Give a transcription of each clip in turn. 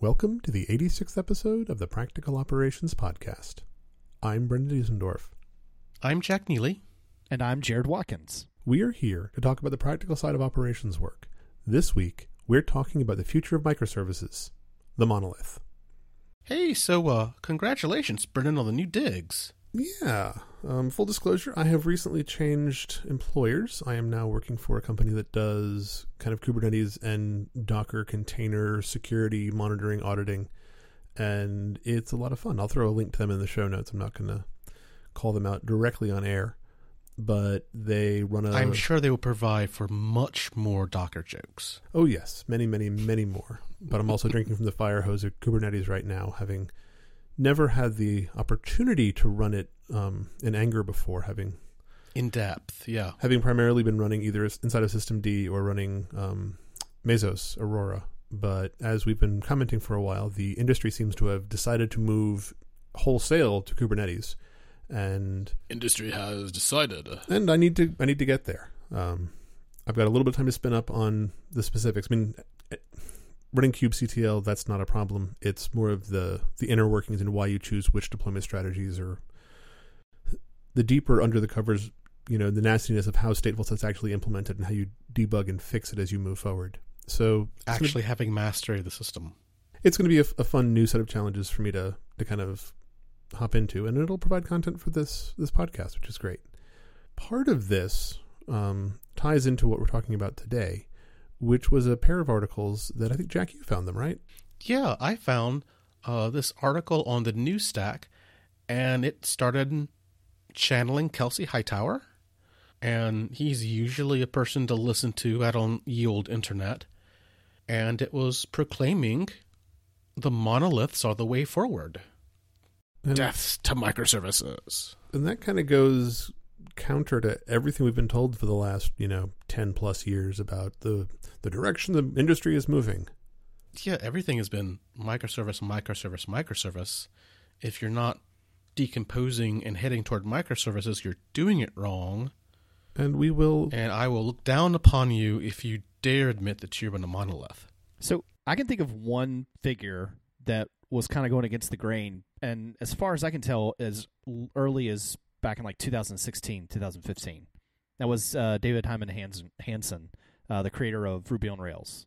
Welcome to the 86th episode of the Practical Operations Podcast. I'm Brendan Diesendorf. I'm Jack Neely. And I'm Jared Watkins. We are here to talk about the practical side of operations work. This week, we're talking about the future of microservices, the monolith. Hey, so uh, congratulations, Brendan, on the new digs. Yeah. Um, full disclosure, I have recently changed employers. I am now working for a company that does kind of Kubernetes and Docker container security monitoring auditing. And it's a lot of fun. I'll throw a link to them in the show notes. I'm not going to call them out directly on air, but they run a. I'm sure they will provide for much more Docker jokes. Oh, yes. Many, many, many more. But I'm also drinking from the fire hose of Kubernetes right now, having never had the opportunity to run it um, in anger before, having in depth, yeah, having primarily been running either inside of Systemd or running um, Mesos Aurora. But as we've been commenting for a while, the industry seems to have decided to move wholesale to Kubernetes, and industry has decided. And I need to I need to get there. Um, I've got a little bit of time to spin up on the specifics. I mean, running kubectl that's not a problem. It's more of the the inner workings and why you choose which deployment strategies or the deeper under the covers you know the nastiness of how stateful set's actually implemented and how you debug and fix it as you move forward. So actually having mastery of the system. It's going to be a, a fun new set of challenges for me to to kind of hop into and it'll provide content for this this podcast which is great. Part of this um, ties into what we're talking about today which was a pair of articles that I think Jack you found them right. Yeah, I found uh, this article on the New Stack, and it started channeling Kelsey Hightower, and he's usually a person to listen to at on ye old internet, and it was proclaiming the monoliths are the way forward. And, Death to microservices. And that kind of goes counter to everything we've been told for the last, you know, 10 plus years about the the direction the industry is moving. Yeah, everything has been microservice, microservice, microservice. If you're not decomposing and heading toward microservices, you're doing it wrong. And we will And I will look down upon you if you dare admit that you're in a monolith. So I can think of one figure that was kind of going against the grain, and as far as I can tell, as early as back in like 2016, 2015. That was uh, David Heinemeier Hansson, uh, the creator of Ruby on Rails.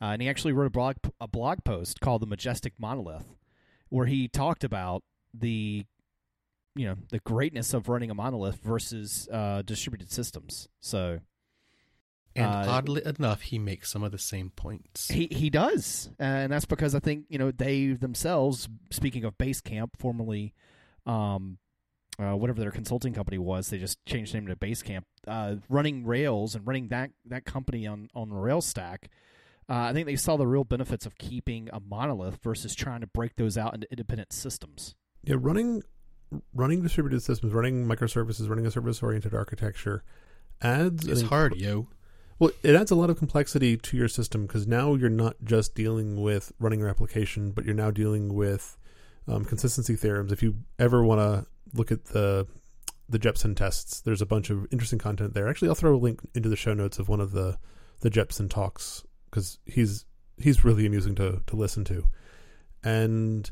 Uh, and he actually wrote a blog, a blog post called The Majestic Monolith, where he talked about the you know the greatness of running a monolith versus uh, distributed systems. So, and uh, oddly enough, he makes some of the same points. He he does, and that's because I think you know they themselves. Speaking of Basecamp, formerly um, uh, whatever their consulting company was. They just changed the name to Basecamp. Uh, running Rails and running that that company on on the Rails stack. Uh, I think they saw the real benefits of keeping a monolith versus trying to break those out into independent systems. Yeah, running running distributed systems, running microservices, running a service oriented architecture adds. It's hard, yo. Well, it adds a lot of complexity to your system because now you're not just dealing with running your application, but you're now dealing with um, consistency theorems. If you ever want to look at the the Jepsen tests. There's a bunch of interesting content there. Actually, I'll throw a link into the show notes of one of the the Jepsen talks because he's he's really amusing to to listen to, and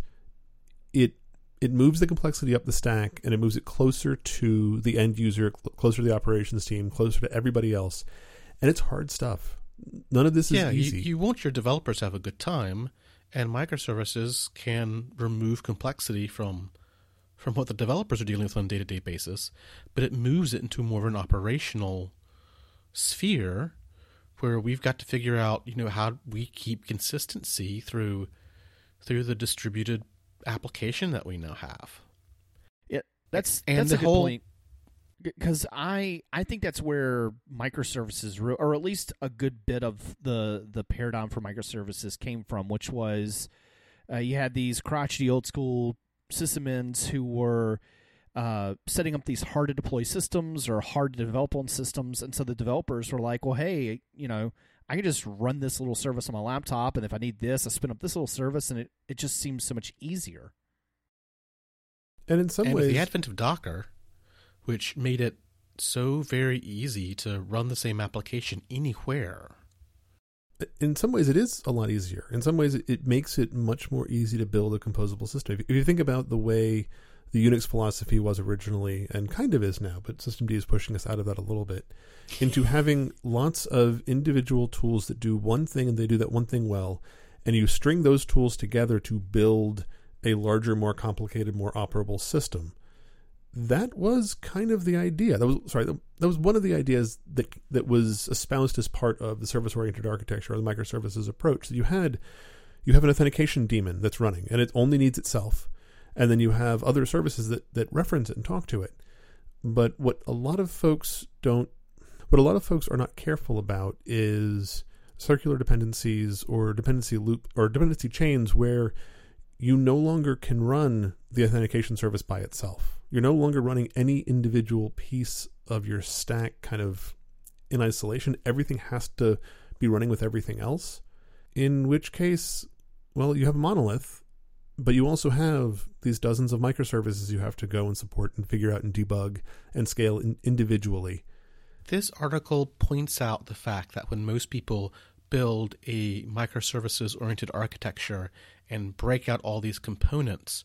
it it moves the complexity up the stack and it moves it closer to the end user, closer to the operations team, closer to everybody else, and it's hard stuff. None of this yeah, is easy. You, you want your developers to have a good time, and microservices can remove complexity from from what the developers are dealing with on a day to day basis, but it moves it into more of an operational sphere where we've got to figure out, you know, how we keep consistency through through the distributed application that we now have. Yeah, that's and that's a good whole, point because I I think that's where microservices, or at least a good bit of the the paradigm for microservices came from, which was uh, you had these crotchety old school sysadmins who were uh, setting up these hard to deploy systems or hard to develop on systems, and so the developers were like, "Well, hey, you know, I can just run this little service on my laptop, and if I need this, I spin up this little service, and it it just seems so much easier." And in some and ways, with the advent of Docker, which made it so very easy to run the same application anywhere. In some ways it is a lot easier. In some ways it makes it much more easy to build a composable system. If you think about the way the Unix philosophy was originally and kind of is now, but Systemd is pushing us out of that a little bit into having lots of individual tools that do one thing and they do that one thing well, and you string those tools together to build a larger, more complicated, more operable system that was kind of the idea. That was sorry. That was one of the ideas that that was espoused as part of the service-oriented architecture or the microservices approach. That you had you have an authentication daemon that's running, and it only needs itself, and then you have other services that that reference it and talk to it. But what a lot of folks don't, what a lot of folks are not careful about is circular dependencies or dependency loop or dependency chains where you no longer can run the authentication service by itself you're no longer running any individual piece of your stack kind of in isolation. Everything has to be running with everything else. In which case, well, you have a monolith, but you also have these dozens of microservices you have to go and support and figure out and debug and scale in individually. This article points out the fact that when most people build a microservices oriented architecture and break out all these components,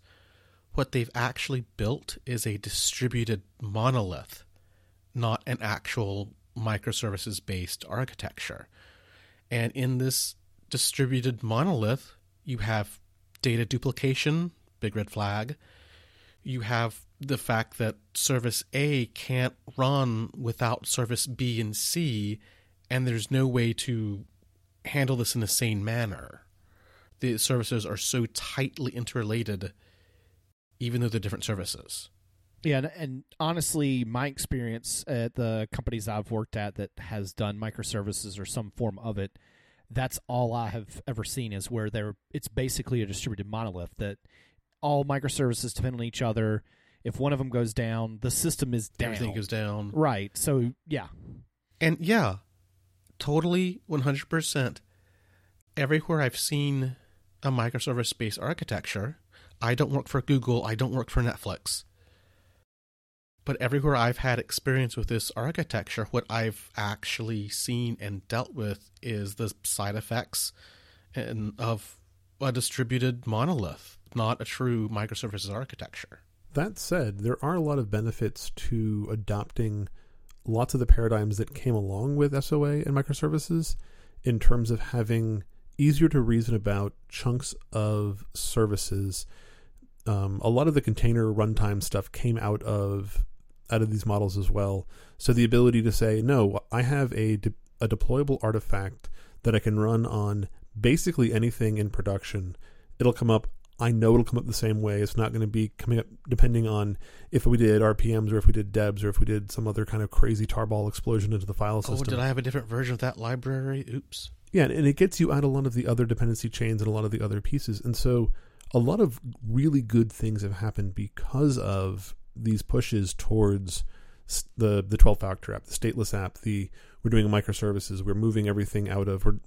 what they've actually built is a distributed monolith, not an actual microservices based architecture. And in this distributed monolith, you have data duplication, big red flag. You have the fact that service A can't run without service B and C, and there's no way to handle this in a sane manner. The services are so tightly interrelated even though they're different services. Yeah, and, and, honestly, my experience at the companies I've worked at that has done microservices or some form of it, that's all I have ever seen is where they're it's basically a distributed monolith that all microservices depend on each other. If one of them goes down, the system is down. Everything goes down. Right. So yeah, and yeah, totally one hundred percent. Everywhere I've seen a microservice based architecture, I don't work for Google, I don't work for Netflix. But everywhere I've had experience with this architecture, what I've actually seen and dealt with is the side effects and of a distributed monolith, not a true microservices architecture. That said, there are a lot of benefits to adopting lots of the paradigms that came along with SOA and microservices in terms of having easier to reason about chunks of services um, a lot of the container runtime stuff came out of out of these models as well. So the ability to say, no, I have a de- a deployable artifact that I can run on basically anything in production. It'll come up. I know it'll come up the same way. It's not going to be coming up depending on if we did RPMs or if we did debs or if we did some other kind of crazy tarball explosion into the file system. Oh, did I have a different version of that library? Oops. Yeah, and it gets you out a lot of the other dependency chains and a lot of the other pieces. And so a lot of really good things have happened because of these pushes towards the the 12 factor app, the stateless app, the we're doing microservices, we're moving everything out of we're,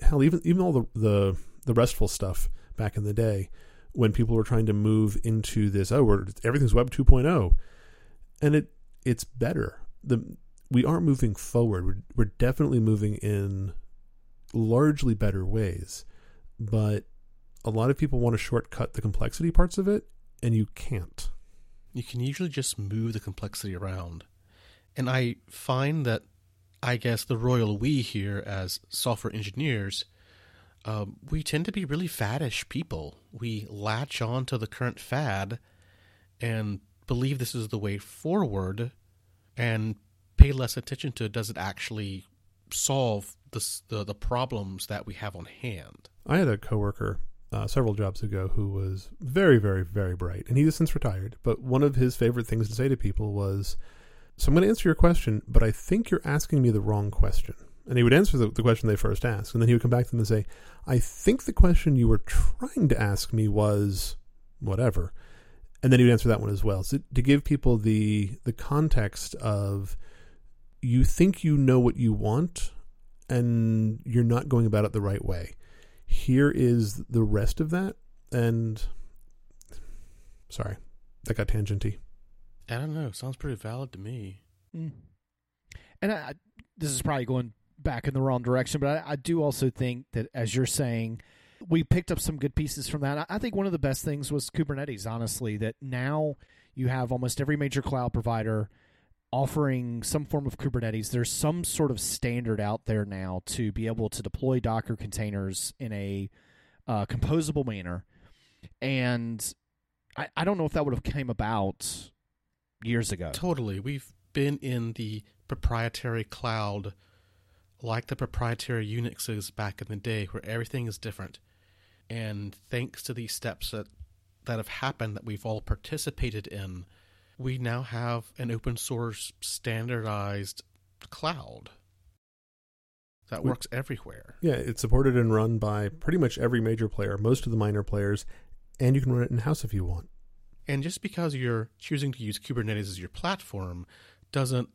hell even even all the, the the restful stuff back in the day when people were trying to move into this oh we're everything's web 2.0 and it it's better the we aren't moving forward we're, we're definitely moving in largely better ways but a lot of people want to shortcut the complexity parts of it, and you can't. You can usually just move the complexity around. And I find that, I guess, the royal we here as software engineers, um, we tend to be really faddish people. We latch on to the current fad and believe this is the way forward and pay less attention to does it actually solve the, the, the problems that we have on hand. I had a coworker uh, several jobs ago who was very, very, very bright, and he has since retired. But one of his favorite things to say to people was, "So I'm going to answer your question, but I think you're asking me the wrong question." And he would answer the, the question they first asked, and then he would come back to them and say, "I think the question you were trying to ask me was whatever," and then he would answer that one as well. So to give people the the context of you think you know what you want, and you're not going about it the right way. Here is the rest of that and sorry that got tangenty. I don't know. Sounds pretty valid to me. Mm. and I, this is probably going back in the wrong direction. But I, I do also think that, as you're saying, we picked up some good pieces from that. I think one of the best things was Kubernetes, honestly, that now you have almost every major cloud provider offering some form of Kubernetes. There's some sort of standard out there now to be able to deploy Docker containers in a uh, composable manner. And I, I don't know if that would have came about years ago. Totally. We've been in the proprietary cloud like the proprietary Unixes back in the day where everything is different. And thanks to these steps that, that have happened that we've all participated in, we now have an open source standardized cloud that works everywhere. Yeah, it's supported and run by pretty much every major player, most of the minor players, and you can run it in house if you want. And just because you're choosing to use Kubernetes as your platform doesn't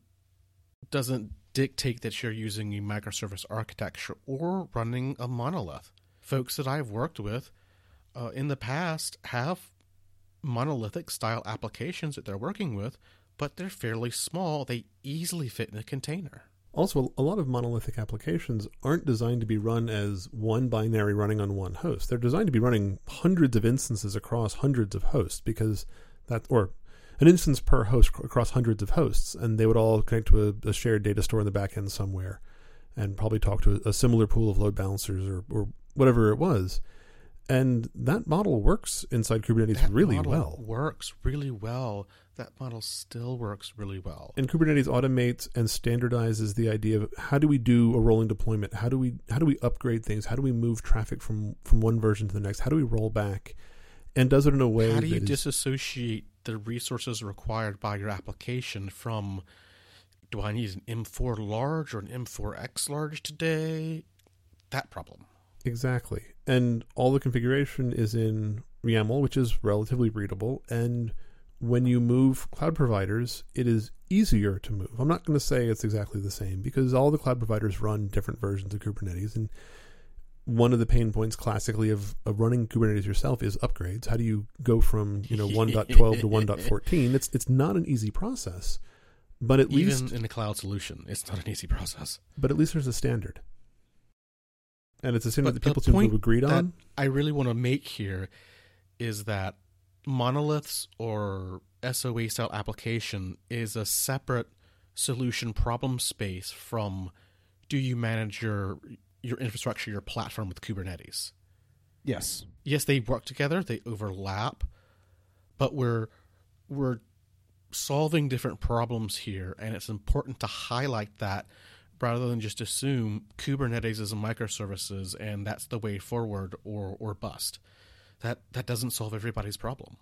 doesn't dictate that you're using a microservice architecture or running a monolith. Folks that I've worked with uh, in the past have monolithic style applications that they're working with, but they're fairly small. They easily fit in a container. Also, a lot of monolithic applications aren't designed to be run as one binary running on one host. They're designed to be running hundreds of instances across hundreds of hosts because that, or an instance per host across hundreds of hosts, and they would all connect to a, a shared data store in the back end somewhere, and probably talk to a, a similar pool of load balancers or, or whatever it was. And that model works inside Kubernetes that really well. Works really well. That model still works really well. And Kubernetes automates and standardizes the idea of how do we do a rolling deployment? How do we how do we upgrade things? How do we move traffic from from one version to the next? How do we roll back? And does it in a way. How do you disassociate the resources required by your application from do I need an M4 large or an M4X large today? That problem. Exactly. And all the configuration is in YAML, which is relatively readable. And when you move cloud providers, it is easier to move. I'm not going to say it's exactly the same because all the cloud providers run different versions of Kubernetes. And one of the pain points classically of, of running Kubernetes yourself is upgrades. How do you go from you know 1.12 to 1.14? It's it's not an easy process, but at Even least in the cloud solution, it's not an easy process. But at least there's a standard, and it's a standard but that people seem to have agreed on. I really want to make here is that monoliths or SOA style application is a separate solution problem space from do you manage your your infrastructure, your platform with Kubernetes. Yes. Yes, they work together, they overlap, but we're we're solving different problems here and it's important to highlight that rather than just assume Kubernetes is a microservices and that's the way forward or or bust. That that doesn't solve everybody's problem.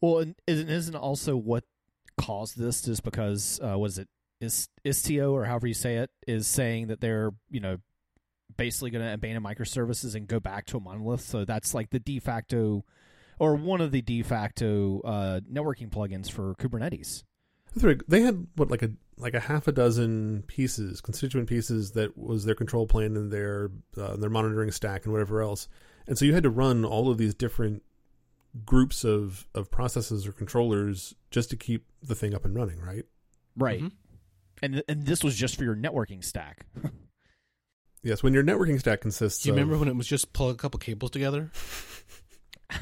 Well, and isn't also what caused this just because uh, was it is Istio or however you say it is saying that they're you know basically going to abandon microservices and go back to a monolith. So that's like the de facto, or one of the de facto uh, networking plugins for Kubernetes. They had what like a like a half a dozen pieces, constituent pieces that was their control plane and their uh, their monitoring stack and whatever else. And so you had to run all of these different groups of of processes or controllers just to keep the thing up and running, right? Right. Mm-hmm. And and this was just for your networking stack. Yes, when your networking stack consists. Do you of... remember when it was just plug a couple cables together?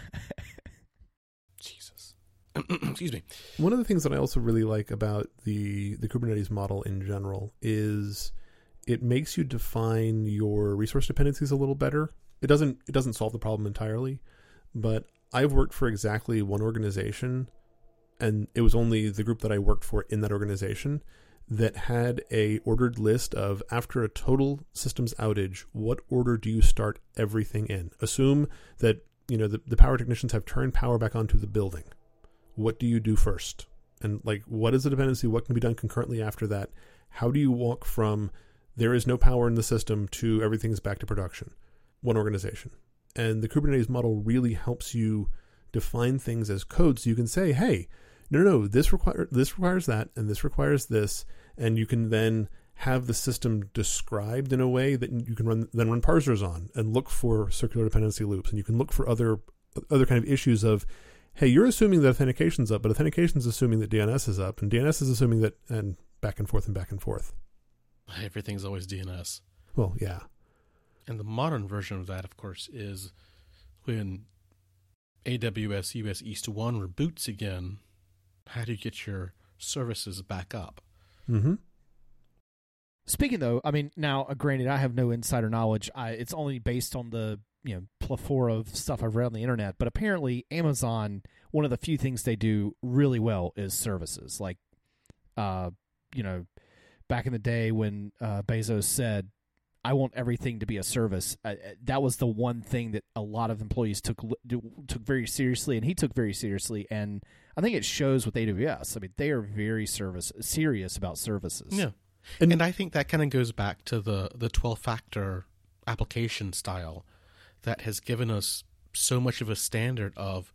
Jesus. Excuse me. One of the things that I also really like about the the Kubernetes model in general is it makes you define your resource dependencies a little better. It doesn't it doesn't solve the problem entirely, but I've worked for exactly one organization and it was only the group that I worked for in that organization that had a ordered list of after a total systems outage, what order do you start everything in? Assume that you know the, the power technicians have turned power back onto the building. What do you do first? And like what is the dependency? What can be done concurrently after that? How do you walk from there is no power in the system to everything's back to production? One organization. And the Kubernetes model really helps you define things as code so you can say, hey, no, no, this require this requires that, and this requires this, and you can then have the system described in a way that you can run then run parsers on and look for circular dependency loops, and you can look for other other kind of issues of, hey, you're assuming that authentication's up, but authentication's assuming that DNS is up, and DNS is assuming that, and back and forth and back and forth. Everything's always DNS. Well, yeah. And the modern version of that, of course, is when AWS US East 1 reboots again, how do you get your services back up? Mm-hmm. Speaking though, I mean, now uh, granted, I have no insider knowledge. I, it's only based on the you know plethora of stuff I've read on the internet. But apparently, Amazon, one of the few things they do really well is services. Like, uh, you know, back in the day when uh, Bezos said, "I want everything to be a service," uh, uh that was the one thing that a lot of employees took took very seriously, and he took very seriously. And I think it shows with AWS. I mean, they are very service serious about services. Yeah. And, and I think that kind of goes back to the the 12 factor application style that has given us so much of a standard of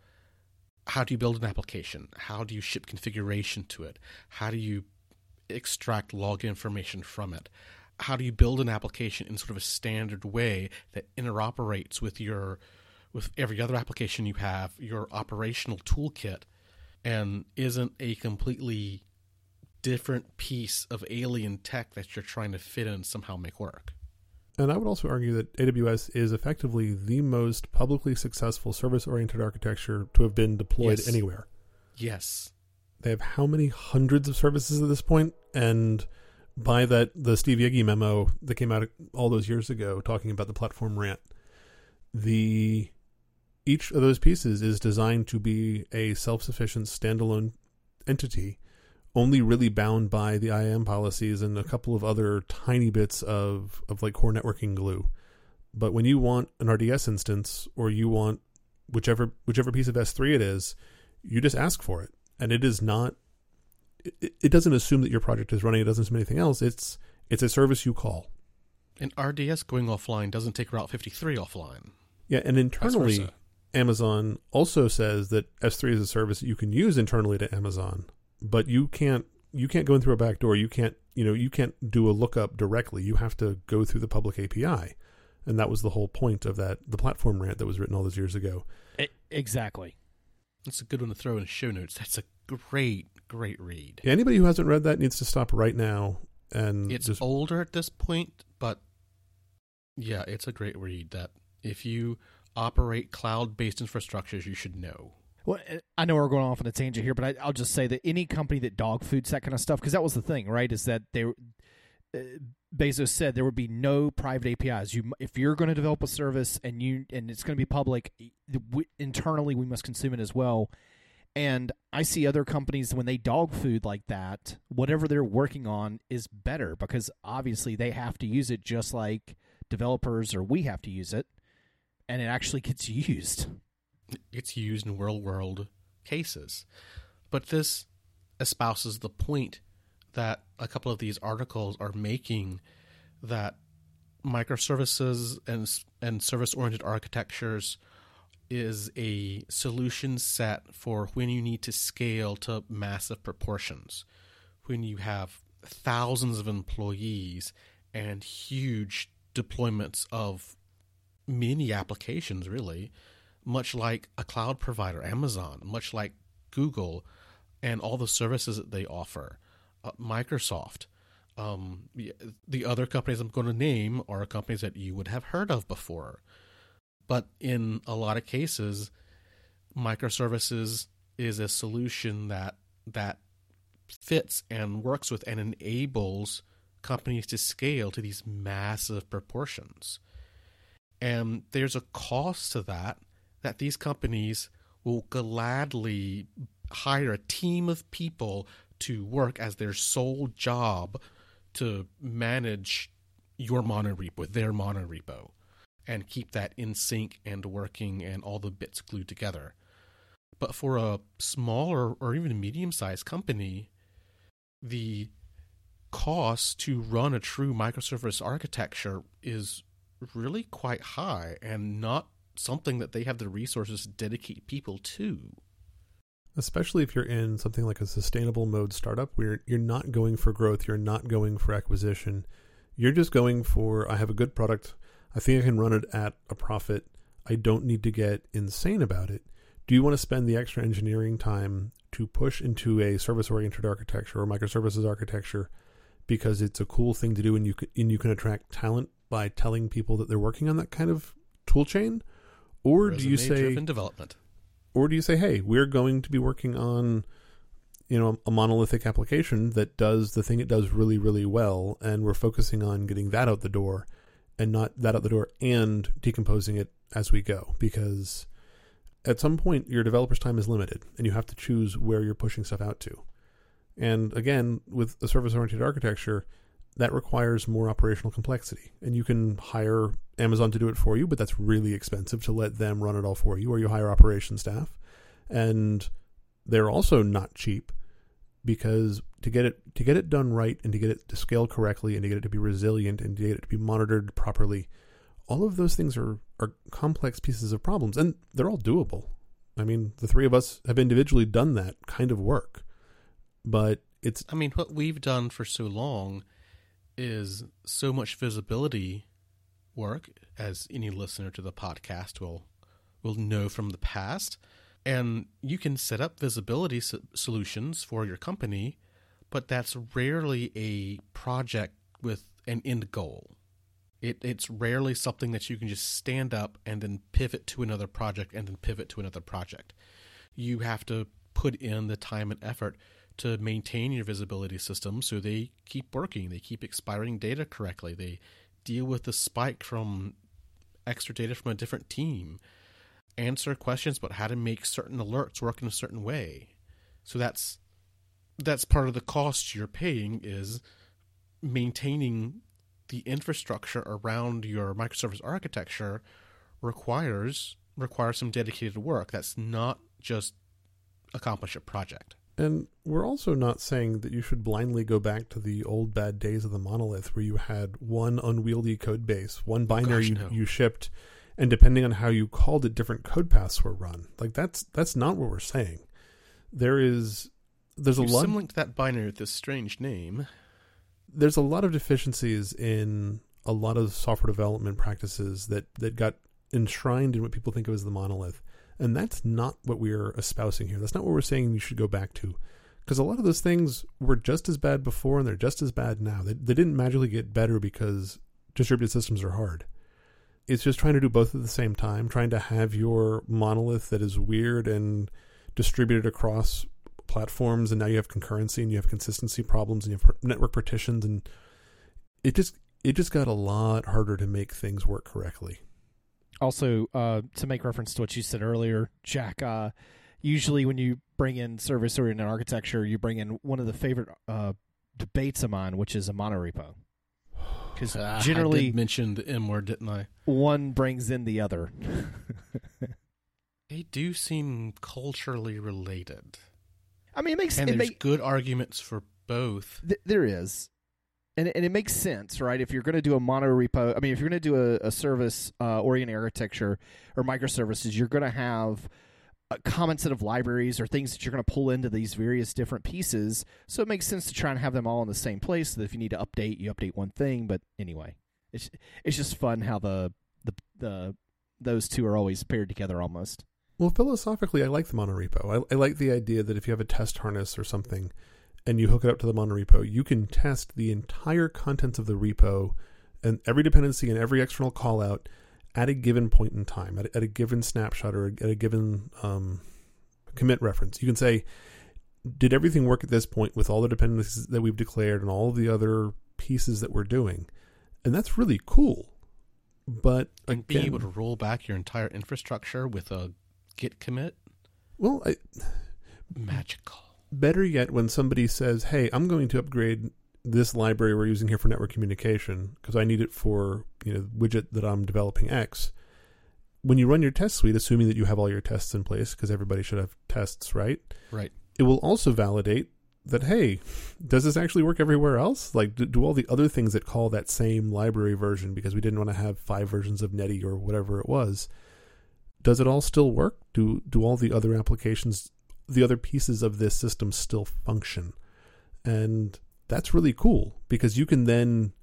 how do you build an application? How do you ship configuration to it? How do you extract log information from it? How do you build an application in sort of a standard way that interoperates with your with every other application you have, your operational toolkit, and isn't a completely different piece of alien tech that you're trying to fit in and somehow make work. And I would also argue that AWS is effectively the most publicly successful service oriented architecture to have been deployed yes. anywhere. Yes. They have how many hundreds of services at this point? And by that, the Steve Yegge memo that came out all those years ago talking about the platform rant, the each of those pieces is designed to be a self sufficient standalone entity only really bound by the IAM policies and a couple of other tiny bits of, of like core networking glue. But when you want an RDS instance or you want whichever whichever piece of S3 it is, you just ask for it. And it is not it, it doesn't assume that your project is running, it doesn't assume anything else. It's it's a service you call. And RDS going offline doesn't take Route 53 offline. Yeah, and internally Amazon also says that S3 is a service that you can use internally to Amazon but you can't you can't go in through a back door. You can't you know you can't do a lookup directly. You have to go through the public API, and that was the whole point of that the platform rant that was written all those years ago. It, exactly. That's a good one to throw in show notes. That's a great great read. Yeah, anybody who hasn't read that needs to stop right now. And it's just... older at this point, but yeah, it's a great read. That if you operate cloud based infrastructures, you should know. Well, eh, I know we're going off on a tangent here, but I, will just say that any company that dog foods that kind of stuff, because that was the thing, right? Is that they, uh, Bezos said there would be no private APIs. You, if you're going to develop a service and you and it's going to be public, we, internally we must consume it as well. And I see other companies when they dog food like that, whatever they're working on is better because obviously they have to use it just like developers or we have to use it, and it actually gets used it's used in real world cases. But this espouses the point that a couple of these articles are making that microservices and and service oriented architectures is a solution set for when you need to scale to massive proportions when you have thousands of employees and huge deployments of many applications really much like a cloud provider, Amazon, much like Google, and all the services that they offer, uh, Microsoft. Um, the other companies I'm going to name are companies that you would have heard of before. But in a lot of cases, microservices is a solution that that fits and works with and enables companies to scale to these massive proportions. And there's a cost to that that these companies will gladly hire a team of people to work as their sole job to manage your monorepo, their monorepo, and keep that in sync and working and all the bits glued together. But for a smaller or even medium sized company, the cost to run a true microservice architecture is really quite high and not something that they have the resources to dedicate people to. Especially if you're in something like a sustainable mode startup where you're not going for growth, you're not going for acquisition. You're just going for I have a good product. I think I can run it at a profit. I don't need to get insane about it. Do you want to spend the extra engineering time to push into a service oriented architecture or microservices architecture because it's a cool thing to do and you can, and you can attract talent by telling people that they're working on that kind of tool chain? Or do you say in development. or do you say hey we're going to be working on you know a monolithic application that does the thing it does really really well and we're focusing on getting that out the door and not that out the door and decomposing it as we go? Because at some point your developer's time is limited and you have to choose where you're pushing stuff out to. And again with a service oriented architecture that requires more operational complexity. And you can hire amazon to do it for you but that's really expensive to let them run it all for you or you hire operation staff. And they're also not cheap because to get it to get it done right and to get it to scale correctly and to get it to be resilient and to get it to be monitored properly all of those things are are complex pieces of problems and they're all doable. I mean the three of us have individually done that kind of work but it's i mean what we've done for so long is so much visibility work as any listener to the podcast will will know from the past and you can set up visibility so- solutions for your company, but that's rarely a project with an end goal. It, it's rarely something that you can just stand up and then pivot to another project and then pivot to another project. You have to put in the time and effort to maintain your visibility system so they keep working, they keep expiring data correctly, they deal with the spike from extra data from a different team answer questions about how to make certain alerts work in a certain way. So that's that's part of the cost you're paying is maintaining the infrastructure around your microservice architecture requires requires some dedicated work. That's not just accomplish a project. And we're also not saying that you should blindly go back to the old bad days of the monolith where you had one unwieldy code base, one binary Gosh, no. you, you shipped and depending on how you called it different code paths were run. Like that's that's not what we're saying. There is there's a lot symlinked that binary with this strange name. There's a lot of deficiencies in a lot of software development practices that that got enshrined in what people think of as the monolith and that's not what we're espousing here. That's not what we're saying you should go back to. Because a lot of those things were just as bad before and they're just as bad now. They, they didn't magically get better because distributed systems are hard. It's just trying to do both at the same time, trying to have your monolith that is weird and distributed across platforms, and now you have concurrency and you have consistency problems and you have network partitions, and it just it just got a lot harder to make things work correctly. Also, uh, to make reference to what you said earlier, Jack, uh, usually when you bring in service oriented architecture, you bring in one of the favorite uh, debates of mine, which is a monorepo because uh, generally I mentioned the M word, didn't I? One brings in the other. they do seem culturally related. I mean, it makes and it there's make, good arguments for both. Th- there is, and and it makes sense, right? If you're going to do a mono repo, I mean, if you're going to do a, a service uh, oriented architecture or microservices, you're going to have a common set of libraries or things that you're going to pull into these various different pieces. So it makes sense to try and have them all in the same place. So that if you need to update, you update one thing. But anyway, it's it's just fun how the the the those two are always paired together almost. Well, philosophically, I like the monorepo. I, I like the idea that if you have a test harness or something, and you hook it up to the monorepo, you can test the entire contents of the repo and every dependency and every external callout at a given point in time, at, at a given snapshot or at a given um, commit reference. You can say, did everything work at this point with all the dependencies that we've declared and all of the other pieces that we're doing? And that's really cool. But and being able to roll back your entire infrastructure with a git commit. Well, I, magical. Better yet, when somebody says, "Hey, I'm going to upgrade this library we're using here for network communication because I need it for you know widget that I'm developing X. When you run your test suite, assuming that you have all your tests in place, because everybody should have tests, right? Right. It will also validate that hey, does this actually work everywhere else? Like, do, do all the other things that call that same library version because we didn't want to have five versions of Netty or whatever it was? Does it all still work? Do do all the other applications, the other pieces of this system still function? And that's really cool because you can then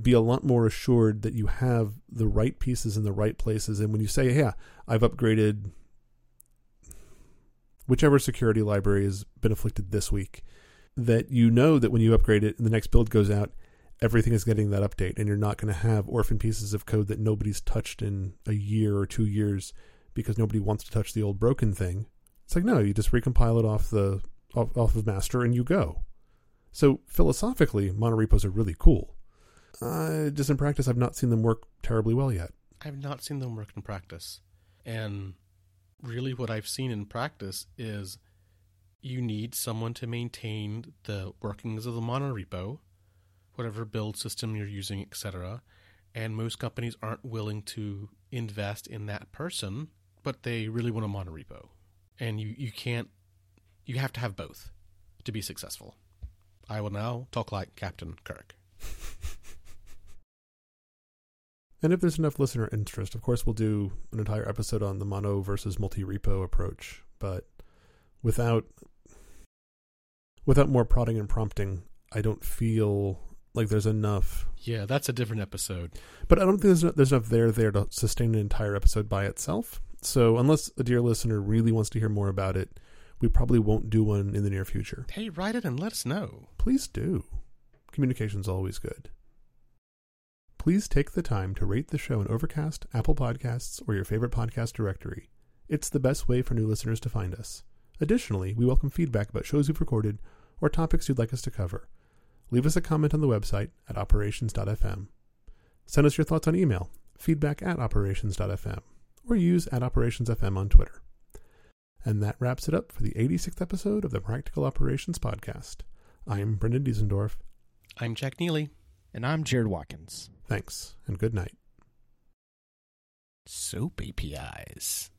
be a lot more assured that you have the right pieces in the right places. And when you say, yeah, I've upgraded whichever security library has been afflicted this week, that you know that when you upgrade it and the next build goes out, everything is getting that update, and you're not going to have orphan pieces of code that nobody's touched in a year or two years because nobody wants to touch the old broken thing. It's like no, you just recompile it off the off, off of master and you go. So philosophically, monorepos are really cool. Uh, just in practice, I've not seen them work terribly well yet. I've not seen them work in practice, and really, what I've seen in practice is you need someone to maintain the workings of the monorepo, whatever build system you're using, etc. And most companies aren't willing to invest in that person, but they really want a monorepo. And you, you can't, you have to have both to be successful. I will now talk like Captain Kirk. and if there's enough listener interest, of course, we'll do an entire episode on the mono versus multi repo approach. But without without more prodding and prompting, I don't feel like there's enough. Yeah, that's a different episode. But I don't think there's, there's enough there there to sustain an entire episode by itself. So unless a dear listener really wants to hear more about it, we probably won't do one in the near future. Hey, write it and let us know. Please do. Communication's always good. Please take the time to rate the show in Overcast, Apple Podcasts, or your favorite podcast directory. It's the best way for new listeners to find us. Additionally, we welcome feedback about shows we've recorded or topics you'd like us to cover. Leave us a comment on the website at operations.fm. Send us your thoughts on email, feedback at operations.fm, or use at operationsfm on Twitter. And that wraps it up for the 86th episode of the Practical Operations Podcast. I'm Brendan Diesendorf. I'm Jack Neely. And I'm Jared Watkins. Thanks, and good night. Soap APIs.